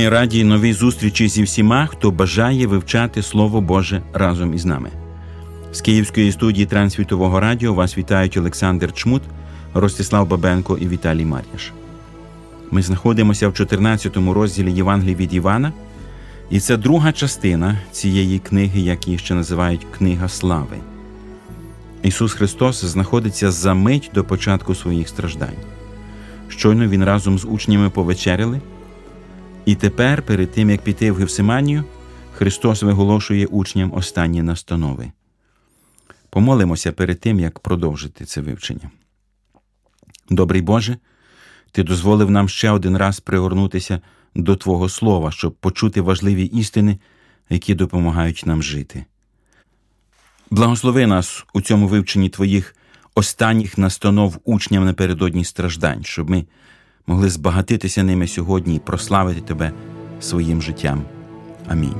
Ми раді новій зустрічі зі всіма, хто бажає вивчати Слово Боже разом із нами. З Київської студії Трансвітового радіо вас вітають Олександр Чмут, Ростислав Бабенко і Віталій Мар'яш. Ми знаходимося в 14 розділі Євангелії від Івана, і це друга частина цієї книги, як її ще називають Книга Слави. Ісус Христос знаходиться за мить до початку своїх страждань. Щойно Він разом з учнями повечеряли. І тепер, перед тим як піти в Гевсиманію, Христос виголошує учням останні настанови. Помолимося перед тим, як продовжити це вивчення. Добрий Боже, Ти дозволив нам ще один раз пригорнутися до Твого Слова, щоб почути важливі істини, які допомагають нам жити. Благослови нас у цьому вивченні Твоїх останніх настанов учням напередодні страждань, щоб ми могли збагатитися ними сьогодні і прославити Тебе своїм життям. Амінь.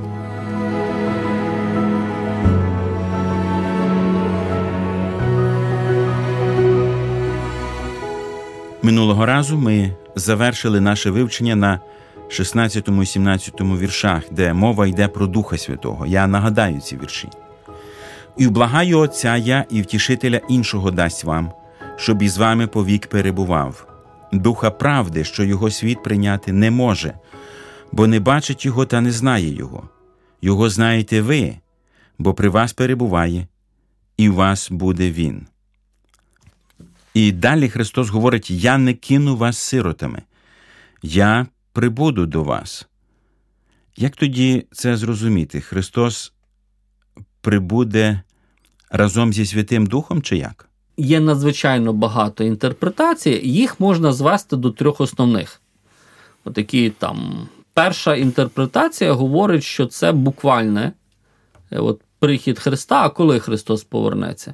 Минулого разу ми завершили наше вивчення на 16 і 17 віршах, де мова йде про Духа Святого. Я нагадаю ці вірші. І вблагаю Отця я і втішителя іншого дасть вам, щоб із вами повік перебував духа правди, що його світ прийняти не може, бо не бачить його та не знає Його. Його знаєте ви, бо при вас перебуває, і в вас буде Він. І далі Христос говорить: Я не кину вас сиротами, я прибуду до вас. Як тоді це зрозуміти? Христос прибуде разом зі Святим Духом чи як? Є надзвичайно багато інтерпретацій, їх можна звести до трьох основних. Отакі там. Перша інтерпретація говорить, що це буквальне е, от, прихід Христа, а коли Христос повернеться.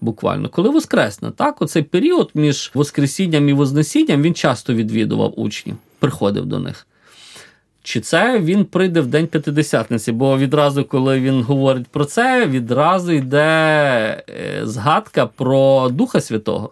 Буквально, коли Воскресне. Так, оцей період між Воскресінням і Вознесінням він часто відвідував учнів, приходив до них. Чи це він прийде в День П'ятидесятниці? Бо відразу, коли він говорить про це, відразу йде е, згадка про Духа Святого.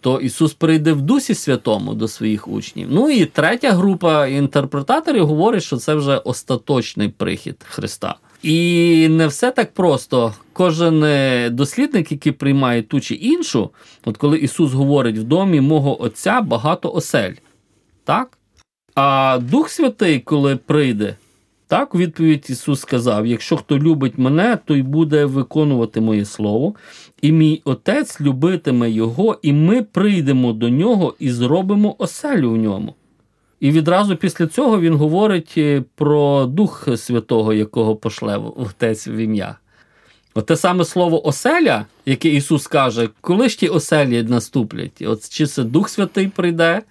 То Ісус прийде в Дусі Святому до своїх учнів. Ну і третя група інтерпретаторів говорить, що це вже остаточний прихід Христа. І не все так просто. Кожен е, дослідник, який приймає ту чи іншу, от коли Ісус говорить в домі мого Отця багато осель. Так? А Дух Святий, коли прийде, так, у відповідь Ісус сказав: якщо хто любить мене, той буде виконувати моє Слово, і мій Отець любитиме Його, і ми прийдемо до нього і зробимо оселю в ньому. І відразу після цього Він говорить е, про Дух Святого, якого пошле Отець в ім'я. Оте саме слово оселя, яке Ісус каже, коли ж ті оселі наступлять? От Чи це Дух Святий прийде?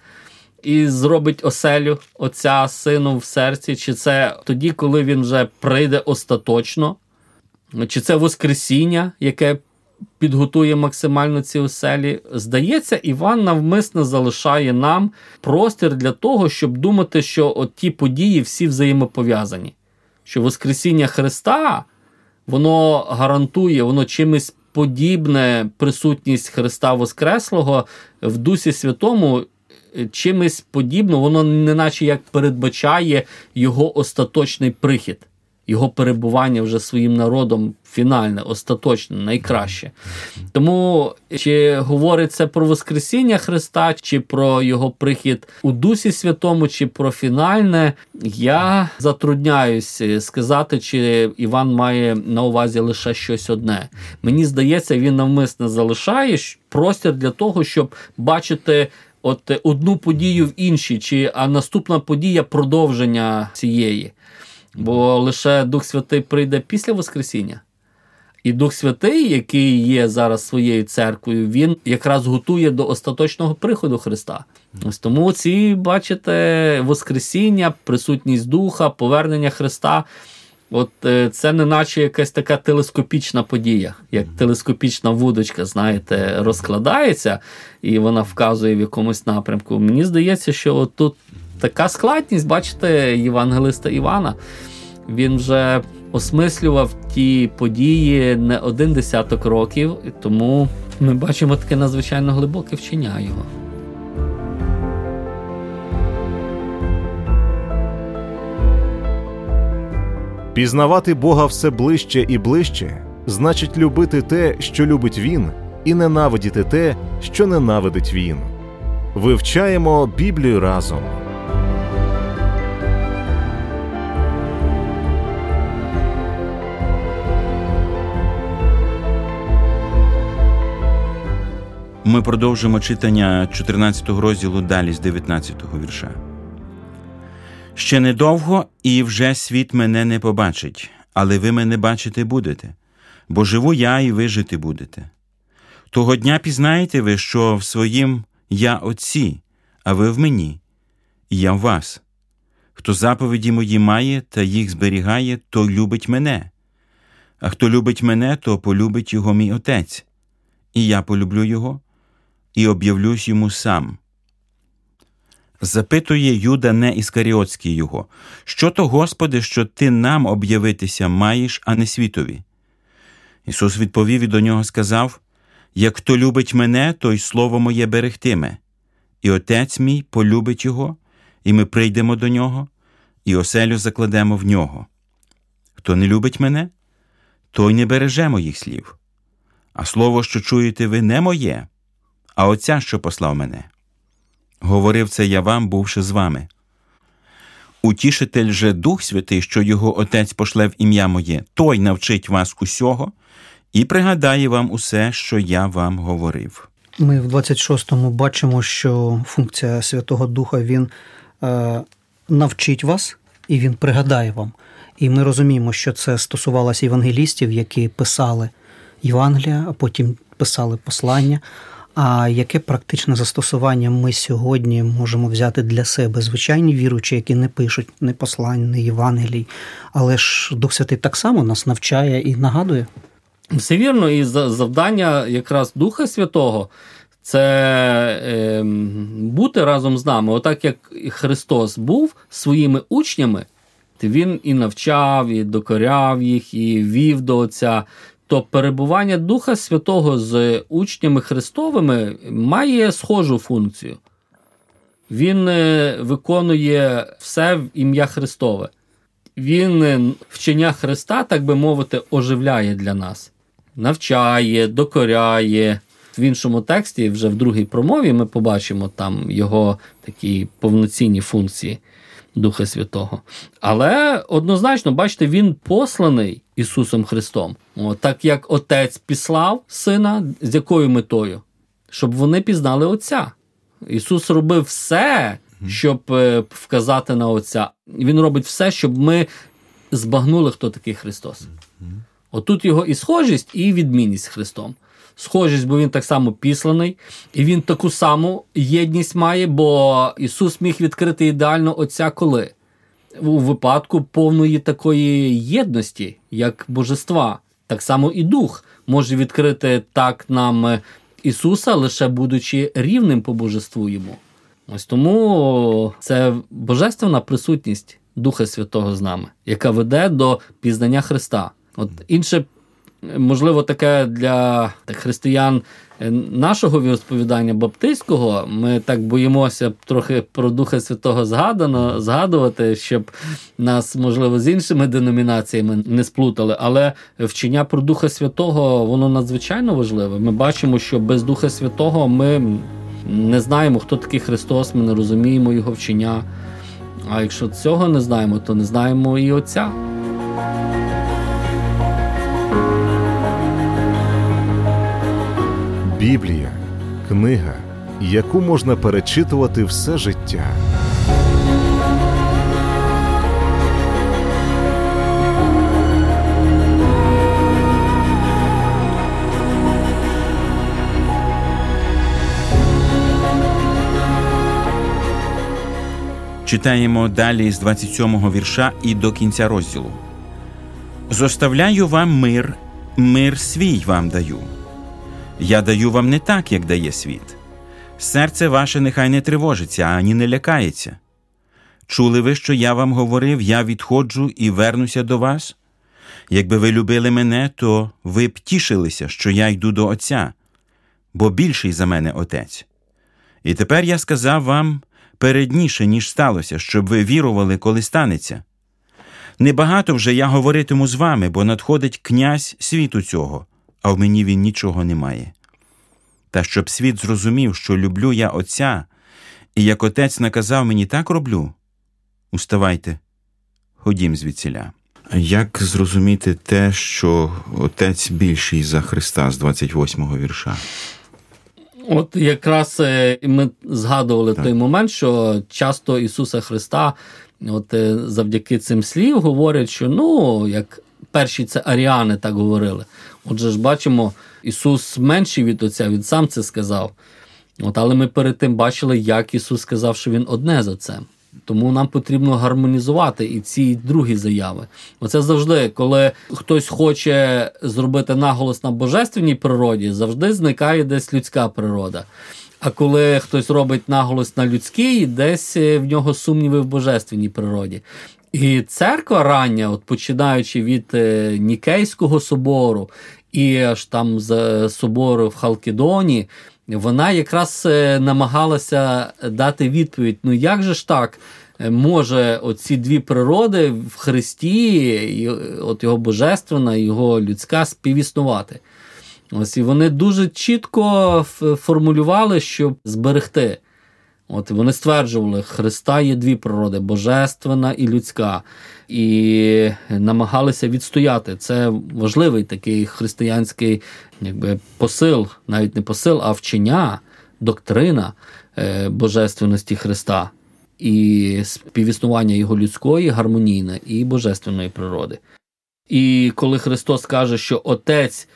І зробить оселю Отця сину в серці, чи це тоді, коли він вже прийде остаточно, чи це Воскресіння, яке підготує максимально ці оселі. Здається, Іван навмисно залишає нам простір для того, щоб думати, що от ті події всі взаємопов'язані. Що Воскресіння Христа, воно гарантує, воно чимось подібне присутність Христа Воскреслого в Дусі Святому чимось подібно, воно неначе як передбачає його остаточний прихід. його перебування вже своїм народом фінальне, остаточне, найкраще. Тому чи говориться про Воскресіння Христа, чи про його прихід у Дусі Святому, чи про фінальне, я затрудняюсь сказати, чи Іван має на увазі лише щось одне. Мені здається, він навмисно залишає простір для того, щоб бачити. От одну подію в іншій, чи а наступна подія продовження цієї. Бо лише Дух Святий прийде після Воскресіння. І Дух Святий, який є зараз своєю церквою, він якраз готує до остаточного приходу Христа. Ось тому ці, бачите, Воскресіння, присутність Духа, повернення Христа. От е, це не наче якась така телескопічна подія, як телескопічна вудочка, знаєте, розкладається і вона вказує в якомусь напрямку. Мені здається, що от тут така складність, бачите, Євангелиста Івана. Він вже осмислював ті події не один десяток років, тому ми бачимо таке надзвичайно глибоке вчення його. Пізнавати Бога все ближче і ближче значить любити те, що любить Він, і ненавидіти те, що ненавидить Він. Вивчаємо Біблію разом. Ми продовжимо читання 14 розділу далі з 19 вірша. Ще недовго, і вже світ мене не побачить, але ви мене бачити будете, бо живу я, і ви жити будете. Того дня пізнаєте ви, що в своїм я Отці, а ви в мені, і я в вас. Хто заповіді мої має та їх зберігає, той любить мене. А хто любить мене, то полюбить його мій Отець, і я полюблю його і об'явлюсь йому сам. Запитує Юда не Іскаріотський його, що то, Господи, що ти нам об'явитися маєш, а не світові. Ісус відповів і до нього сказав Як хто любить мене, той слово моє берегтиме, і Отець мій полюбить його, і ми прийдемо до нього, і оселю закладемо в нього. Хто не любить мене, той не береже моїх слів. А слово, що чуєте ви, не моє, а Отця, що послав мене. Говорив це я вам, бувши з вами. Утішитель же Дух Святий, що його Отець пошле в ім'я моє, той навчить вас усього і пригадає вам усе, що я вам говорив. Ми в 26-му бачимо, що функція Святого Духа він е, навчить вас і він пригадає вам. І ми розуміємо, що це стосувалося євангелістів, які писали Євангелія, а потім писали послання. А яке практичне застосування ми сьогодні можемо взяти для себе? Звичайні віручі, які не пишуть ні послань, ні Євангелій, але ж Дух Святий так само нас навчає і нагадує. Все вірно, і завдання якраз Духа Святого це е, бути разом з нами. Отак як Христос був своїми учнями, він і навчав, і докоряв їх, і вів до Отця то перебування Духа Святого з учнями Христовими має схожу функцію. Він е, виконує все в ім'я Христове. Він е, вчення Христа, так би мовити, оживляє для нас, навчає, докоряє. В іншому тексті, вже в другій промові, ми побачимо там його такі повноцінні функції. Духа Святого. Але однозначно, бачите, він посланий Ісусом Христом. Так як Отець післав Сина, з якою метою? Щоб вони пізнали Отця. Ісус робив все, щоб е, вказати на Отця. Він робить все, щоб ми збагнули, хто такий Христос. Отут його і схожість, і відмінність з Христом схожість, бо він так само післаний, і він таку саму єдність має, бо Ісус міг відкрити ідеально Отця коли? У випадку повної такої єдності, як божества. Так само і Дух може відкрити так нам Ісуса, лише будучи рівним по божеству йому. Ось тому це божественна присутність Духа Святого з нами, яка веде до пізнання Христа. От інше можливо, таке для християн е, нашого віросповідання баптистського, ми так боїмося трохи про Духа Святого згадано, згадувати, щоб нас, можливо, з іншими деномінаціями не сплутали. Але вчення про Духа Святого воно надзвичайно важливе. Ми бачимо, що без Духа Святого ми не знаємо, хто такий Христос, ми не розуміємо Його вчення. А якщо цього не знаємо, то не знаємо і Отця. Біблія книга, яку можна перечитувати все життя. Читаємо далі з 27-го вірша і до кінця розділу. Зоставляю вам мир, мир свій вам даю. Я даю вам не так, як дає світ. Серце ваше нехай не тривожиться, ані не лякається. Чули ви, що я вам говорив, я відходжу і вернуся до вас? Якби ви любили мене, то ви б тішилися, що я йду до Отця, бо більший за мене Отець. І тепер я сказав вам передніше, ніж сталося, щоб ви вірували, коли станеться. Небагато вже я говоритиму з вами, бо надходить князь світу цього, а в мені він нічого не має. Та щоб світ зрозумів, що люблю я Отця, і як отець наказав мені так роблю. Уставайте, ходім звідсіля. Як зрозуміти те, що отець більший за Христа з 28-го вірша? От якраз е, ми згадували так. той момент, що часто Ісуса Христа, от е, завдяки цим слів, говорять, що ну, як перші це аріани так говорили. Отже ж, бачимо, Ісус менший від Отця, Він сам це сказав. От, Але ми перед тим бачили, як Ісус сказав, що Він одне за це. Тому нам потрібно гармонізувати і ці другі заяви. Оце завжди, коли хтось хоче зробити наголос на божественній природі, завжди зникає десь людська природа. А коли хтось робить наголос на людській, десь в нього сумніви в божественній природі. І церква рання, от починаючи від е, Нікейського собору і аж там з собору в Халкідоні, вона якраз е, намагалася дати відповідь: ну як же ж так е, може оці дві природи в Христі, от його божественна, його людська співіснувати? Ось і вони дуже чітко формулювали, щоб зберегти. От Вони стверджували, Христа є дві природи божественна і людська, і намагалися відстояти. Це важливий такий християнський якби, посил, навіть не посил, а вчення, доктрина е, божественності Христа і співіснування його людської, гармонійне і божественної природи. І коли Христос каже, що Отець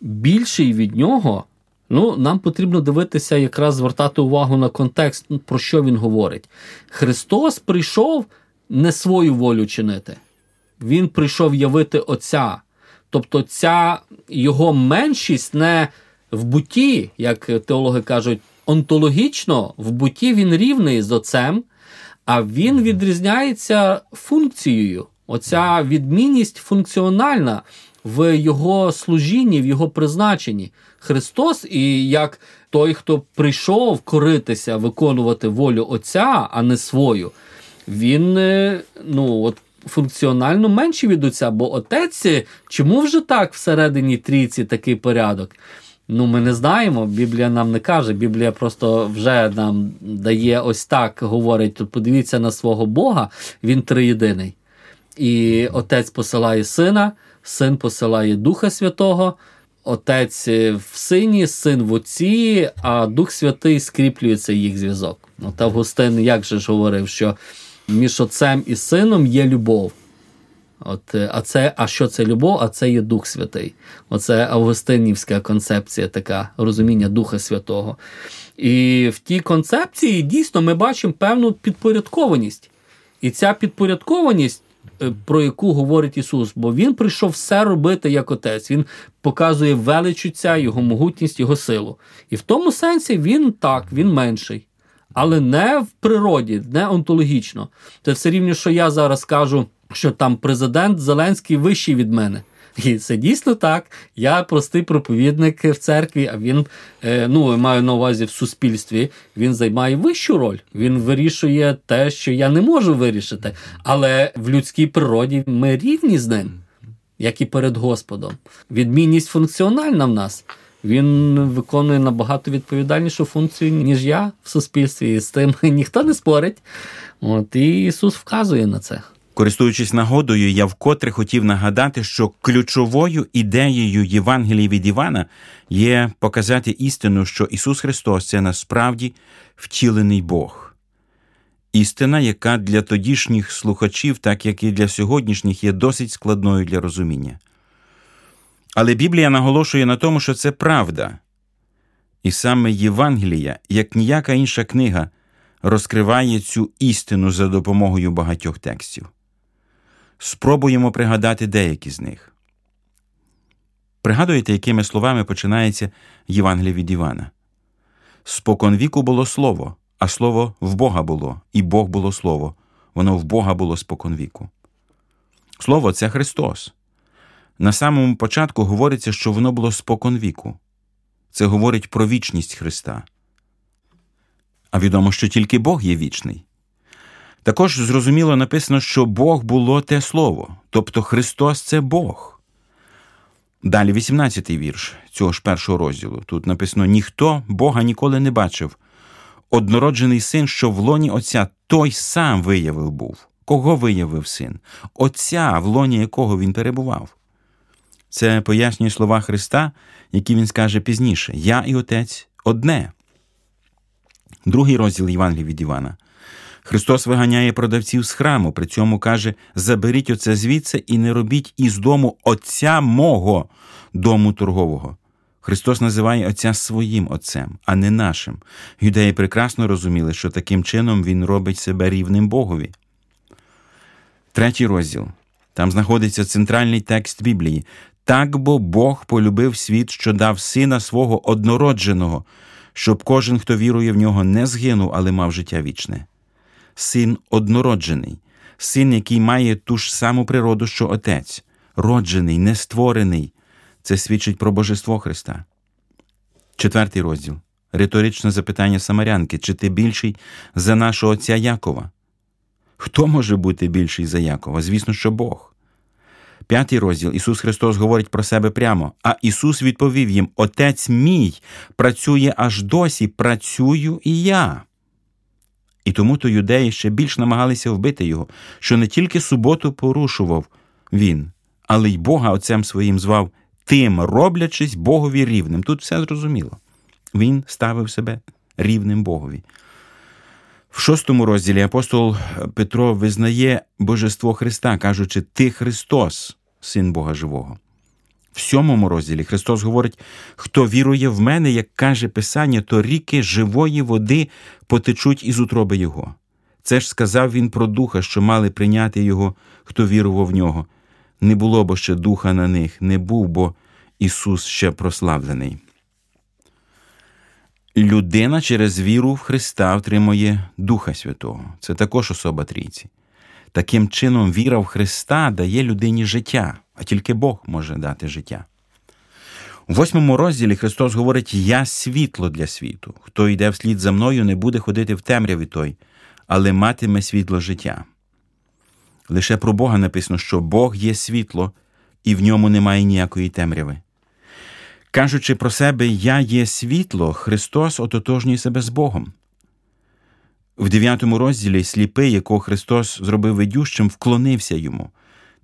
більший від нього. Ну, нам потрібно дивитися, якраз звертати увагу на контекст, ну, про що він говорить. Христос прийшов не свою волю чинити, Він прийшов явити Отця. Тобто, ця його меншість не в буті, як теологи кажуть, онтологічно в буті він рівний з Отцем, а він відрізняється функцією. Оця відмінність функціональна в його служінні, в його призначенні. Христос, і як той, хто прийшов коритися, виконувати волю Отця, а не свою, він е, ну, от, функціонально менший від Отця, бо Отець, чому вже так всередині трійці такий порядок? Ну, ми не знаємо, Біблія нам не каже. Біблія просто вже нам дає ось так, говорить: подивіться на свого Бога, він триєдиний. І Отець посилає сина, син посилає Духа Святого. Отець в сині, син в отці, а Дух Святий скріплює цей їх зв'язок. От Августин як же ж говорив, що між отцем і сином є любов. От, А це, а що це любов? А це є Дух Святий. Оце Августинівська концепція, така розуміння Духа Святого. І в тій концепції дійсно ми бачимо певну підпорядкованість. І ця підпорядкованість Е, про яку говорить Ісус, бо Він прийшов все робити як Отець. Він показує велич Отця, його могутність, його силу. І в тому сенсі він так, він менший. Але не в природі, не онтологічно. Це все рівно, що я зараз кажу. що там президент Зеленський вищий від мене. І це дійсно так. Я простий проповідник в церкві, а він, е, ну, маю на увазі в суспільстві, він займає вищу роль. Він вирішує те, що я не можу вирішити. Але в людській природі ми рівні з ним, як і перед Господом. Відмінність функціональна в нас. Він виконує набагато відповідальнішу функцію, ніж я в суспільстві. І з тим ніхто не спорить. От і Ісус вказує на це. Користуючись нагодою, я вкотре хотів нагадати, що ключовою ідеєю Євангелії від Івана є показати істину, що Ісус Христос це насправді втілений Бог. Істина, яка для тодішніх слухачів, так як і для сьогоднішніх, є досить складною для розуміння. Але Біблія наголошує на тому, що це правда. І саме Євангелія, як ніяка інша книга, розкриває цю істину за допомогою багатьох текстів. Спробуємо пригадати деякі з них. Пригадуєте, якими словами починається Євангеліє від Івана? Спокон віку було слово, а слово в Бога було, і Бог було слово. Воно в Бога було спокон віку. Слово це Христос. На самому початку говориться, що воно було спокон віку. Це говорить про вічність Христа. А відомо, що тільки Бог є вічний. Також зрозуміло написано, що Бог було те слово, тобто Христос це Бог. Далі 18-й вірш цього ж першого розділу. Тут написано: ніхто Бога ніколи не бачив. Однороджений син, що в лоні Отця, той сам виявив був. Кого виявив син? Отця, в лоні якого він перебував. Це пояснює слова Христа, які він скаже пізніше: Я і Отець одне. Другий розділ Євангелії від Івана. Христос виганяє продавців з храму, при цьому каже: Заберіть оце звідси і не робіть із дому Отця мого дому торгового. Христос називає Отця своїм Отцем, а не нашим. Юдеї прекрасно розуміли, що таким чином Він робить себе рівним Богові. Третій розділ. Там знаходиться центральний текст Біблії. Так бо Бог полюбив світ, що дав сина свого однородженого, щоб кожен, хто вірує в нього, не згинув, але мав життя вічне. Син однороджений, син, який має ту ж саму природу, що Отець, роджений, нестворений. Це свідчить про Божество Христа. Четвертий розділ. Риторичне запитання Самарянки: чи ти більший за нашого отця Якова? Хто може бути більший за Якова? Звісно, що Бог. П'ятий розділ Ісус Христос говорить про себе прямо. А Ісус відповів їм: Отець мій працює аж досі, працюю і я. І тому то юдеї ще більш намагалися вбити його, що не тільки суботу порушував він, але й Бога Отцем своїм звав, тим роблячись Богові рівним. Тут все зрозуміло. Він ставив себе рівним Богові. В шостому розділі апостол Петро визнає Божество Христа, кажучи, Ти Христос, Син Бога Живого. В сьомому розділі Христос говорить: хто вірує в мене, як каже Писання, то ріки живої води потечуть із утроби Його. Це ж сказав він про духа, що мали прийняти його, хто вірував в нього. Не було бо ще духа на них, не був, бо Ісус ще прославлений. Людина через віру в Христа отримує Духа Святого. Це також особа трійці. Таким чином, віра в Христа дає людині життя, а тільки Бог може дати життя. У восьмому розділі Христос говорить: Я світло для світу. Хто йде вслід за мною, не буде ходити в темряві той, але матиме світло життя. Лише про Бога написано, що Бог є світло, і в ньому немає ніякої темряви. Кажучи про себе, Я є світло, Христос ототожнює себе з Богом. В дев'ятому розділі сліпий, якого Христос зробив видющим, вклонився йому.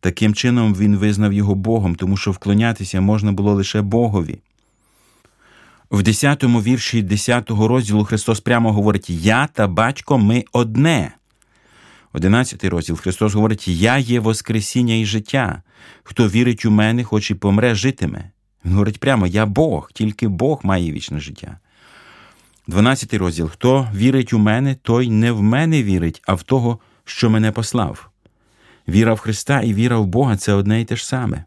Таким чином він визнав його Богом, тому що вклонятися можна було лише Богові. В 10 вірші 10 розділу Христос прямо говорить: Я та батько ми одне. 11 розділ Христос говорить: Я є Воскресіння і життя. Хто вірить у мене, хоч і помре, житиме. Він говорить прямо: Я Бог, тільки Бог має вічне життя. 12 розділ Хто вірить у мене, той не в мене вірить, а в того, що мене послав. Віра в Христа і віра в Бога це одне і те ж саме.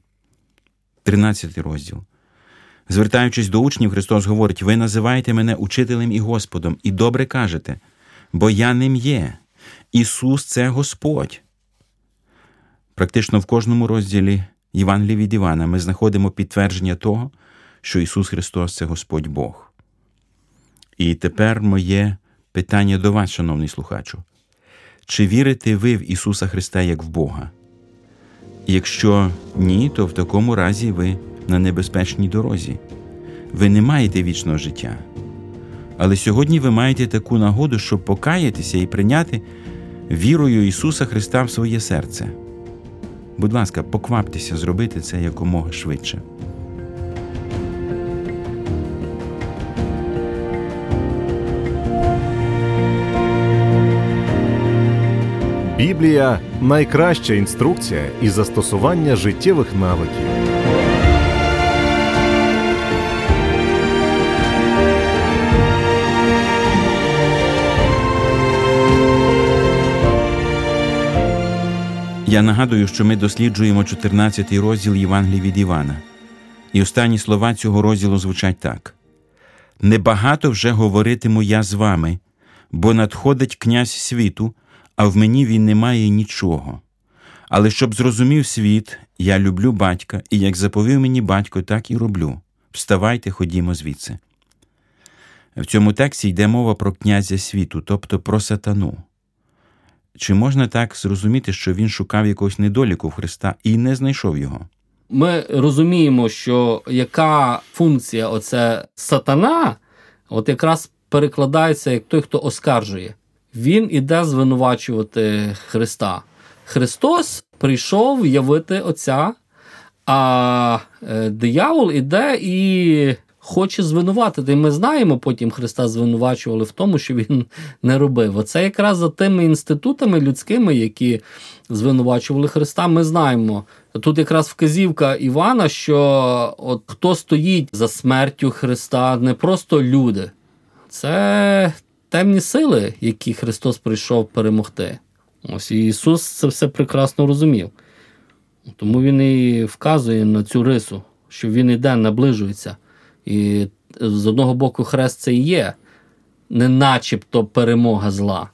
13 розділ. Звертаючись до учнів, Христос говорить: Ви називаєте мене учителем і Господом, і добре кажете, бо я ним є. Ісус це Господь. Практично в кожному розділі Євангелії від Івана ми знаходимо підтвердження того, що Ісус Христос це Господь Бог. І тепер моє питання до вас, шановний слухачу. Чи вірите ви в Ісуса Христа як в Бога? Якщо ні, то в такому разі ви на небезпечній дорозі. Ви не маєте вічного життя. Але сьогодні ви маєте таку нагоду, щоб покаятися і прийняти вірою Ісуса Христа в своє серце. Будь ласка, покваптеся зробити це якомога швидше. Біблія найкраща інструкція і застосування життєвих навиків. Я нагадую, що ми досліджуємо 14-й розділ Євангелії від Івана. І останні слова цього розділу звучать так: Небагато вже говоритиму я з вами, бо надходить князь світу, а в мені він не має нічого. Але щоб зрозумів світ, я люблю батька, і як заповів мені батько, так і роблю. Вставайте, ходімо звідси. В цьому тексті йде мова про князя світу, тобто про сатану. Чи можна так зрозуміти, що він шукав якогось недоліку в Христа і не знайшов його? Ми розуміємо, що яка функція оце сатана, от якраз перекладається як той, хто оскаржує. Він іде звинувачувати Христа. Христос прийшов явити Отця, а е, диявол іде і хоче звинуватити. І ми знаємо, потім Христа звинувачували в тому, що він не робив. Оце якраз за тими інститутами людськими, які звинувачували Христа, ми знаємо. Тут якраз вказівка Івана, що от хто стоїть за смертю Христа, не просто люди, це темні сили, які Христос прийшов перемогти. Ось Ісус це все прекрасно розумів. Тому Він і вказує на цю рису, що Він іде, наближується. І з одного боку, хрест це і є, не начебто перемога зла,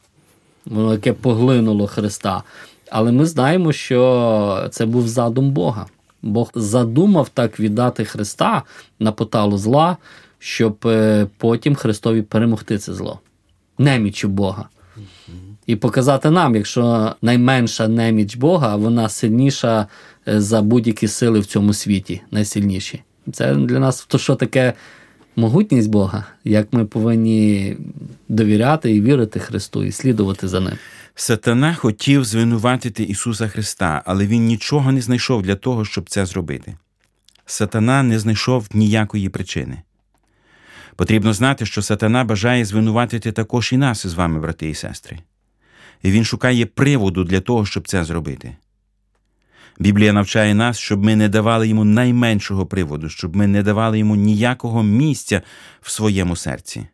воно яке поглинуло Христа. Але ми знаємо, що це був задум Бога. Бог задумав так віддати Христа на поталу зла, щоб е, потім Христові перемогти це зло, немічу Бога. І показати нам, якщо найменша неміч Бога, вона сильніша е, за будь-які сили в цьому світі, найсильніші. Це для нас то, що таке могутність Бога, як ми повинні довіряти і вірити Христу, і слідувати за ним. Сатана хотів звинуватити Ісуса Христа, але він нічого не знайшов для того, щоб це зробити. Сатана не знайшов ніякої причини. Потрібно знати, що сатана бажає звинуватити також і нас із вами, брати і сестри. І він шукає приводу для того, щоб це зробити. Біблія навчає нас, щоб ми не давали йому найменшого приводу, щоб ми не давали йому ніякого місця в своєму серці.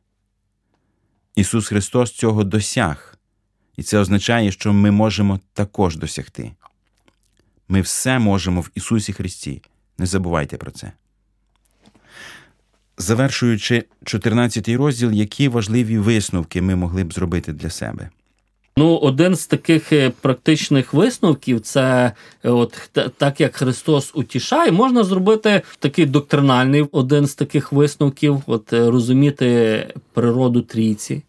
Ісус Христос цього досяг, і це означає, що ми можемо також досягти. Ми все можемо в Ісусі Христі. Не забувайте про це. Завершуючи 14 розділ, які важливі висновки ми могли б зробити для себе. Ну, один з таких е, практичних висновків це е, от так як Христос утішає, можна зробити такий доктринальний один з таких висновків, от е, розуміти природу трійці.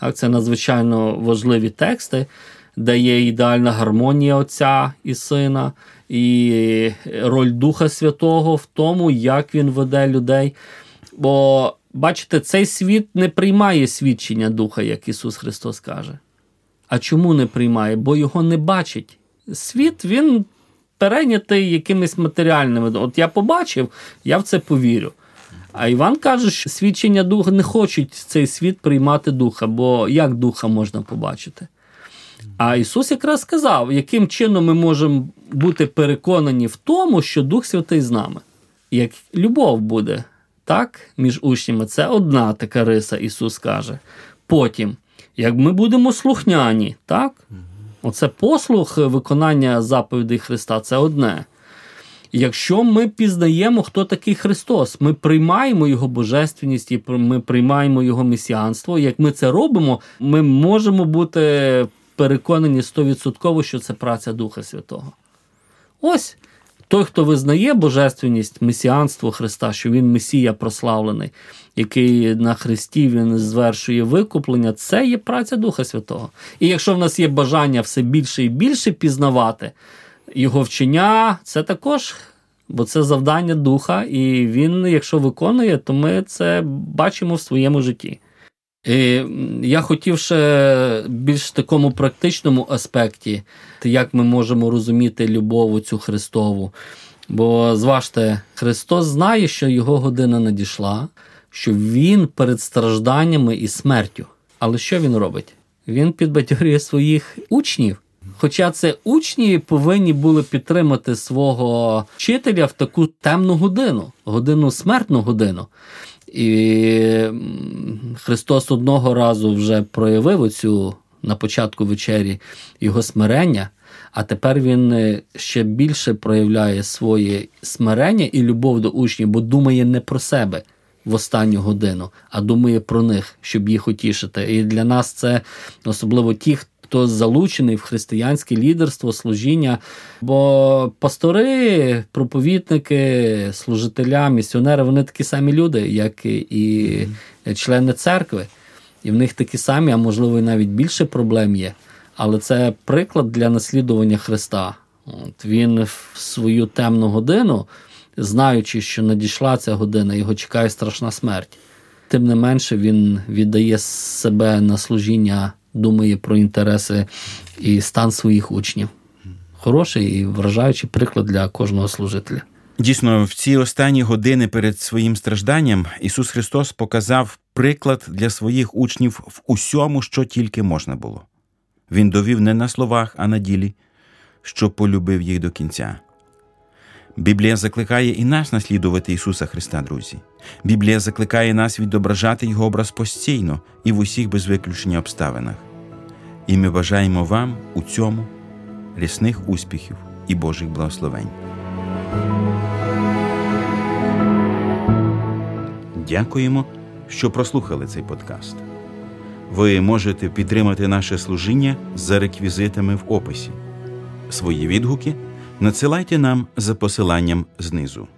Так, Це надзвичайно важливі тексти, де є ідеальна гармонія Отця і Сина, і роль Духа Святого в тому, як він веде людей. Бо, бачите, цей світ не приймає свідчення Духа, як Ісус Христос каже. А чому не приймає? Бо його не бачить. Світ він перейнятий якимись матеріальними. От я побачив, я в це повірю. А Іван каже, що свідчення духа не хочуть цей світ приймати духа, бо як духа можна побачити? А Ісус якраз сказав, яким чином ми можемо бути переконані в тому, що Дух Святий з нами. Як любов буде так, між учнями, це одна така риса, Ісус каже. Потім як ми будемо слухняні, так? Оце послух виконання заповідей Христа це одне. Якщо ми пізнаємо, хто такий Христос, ми приймаємо Його божественність і ми приймаємо Його месіанство. Як ми це робимо, ми можемо бути переконані стовідсотково, що це праця Духа Святого. Ось той, хто визнає божественність, месіанство Христа, що Він Месія прославлений, який на Христі Він звершує викуплення, це є праця Духа Святого. І якщо в нас є бажання все більше і більше пізнавати його вчення, це також. Бо це завдання духа, і він, якщо виконує, то ми це бачимо в своєму житті. І Я хотів ще більш такому практичному аспекті, як ми можемо розуміти любов цю Христову. Бо, зважте, Христос знає, що його година надійшла, що Він перед стражданнями і смертю. Але що він робить? Він підбадьорює своїх учнів. Хоча це учні повинні були підтримати свого вчителя в таку темну годину, годину смертну годину. І Христос одного разу вже проявив оцю на початку вечері його смирення, а тепер він е, ще більше проявляє своє смирення і любов до учнів, бо думає не про себе в останню годину, а думає про них, щоб їх утішити. І для нас це особливо ті, хто залучений в християнське лідерство, служіння. Бо пастори, проповідники, служителя, місіонери вони такі самі люди, як і члени церкви. І в них такі самі, а можливо, і навіть більше проблем є. Але це приклад для наслідування Христа. От Він в свою темну годину, знаючи, що надійшла ця година, його чекає страшна смерть. Тим не менше, він віддає себе на служіння думає про інтереси і стан своїх учнів. Хороший і вражаючий приклад для кожного служителя. Дійсно, в ці останні години перед своїм стражданням Ісус Христос показав приклад для своїх учнів в усьому, що тільки можна було. Він довів не на словах, а на ділі, що полюбив їх до кінця. Біблія закликає і нас наслідувати Ісуса Христа, друзі. Біблія закликає нас відображати Його образ постійно і в усіх без виключення обставинах. І ми бажаємо вам у цьому рясних успіхів і Божих благословень. Дякуємо, що прослухали цей подкаст. Ви можете підтримати наше служіння за реквізитами в описі. Свої відгуки надсилайте нам за посиланням знизу.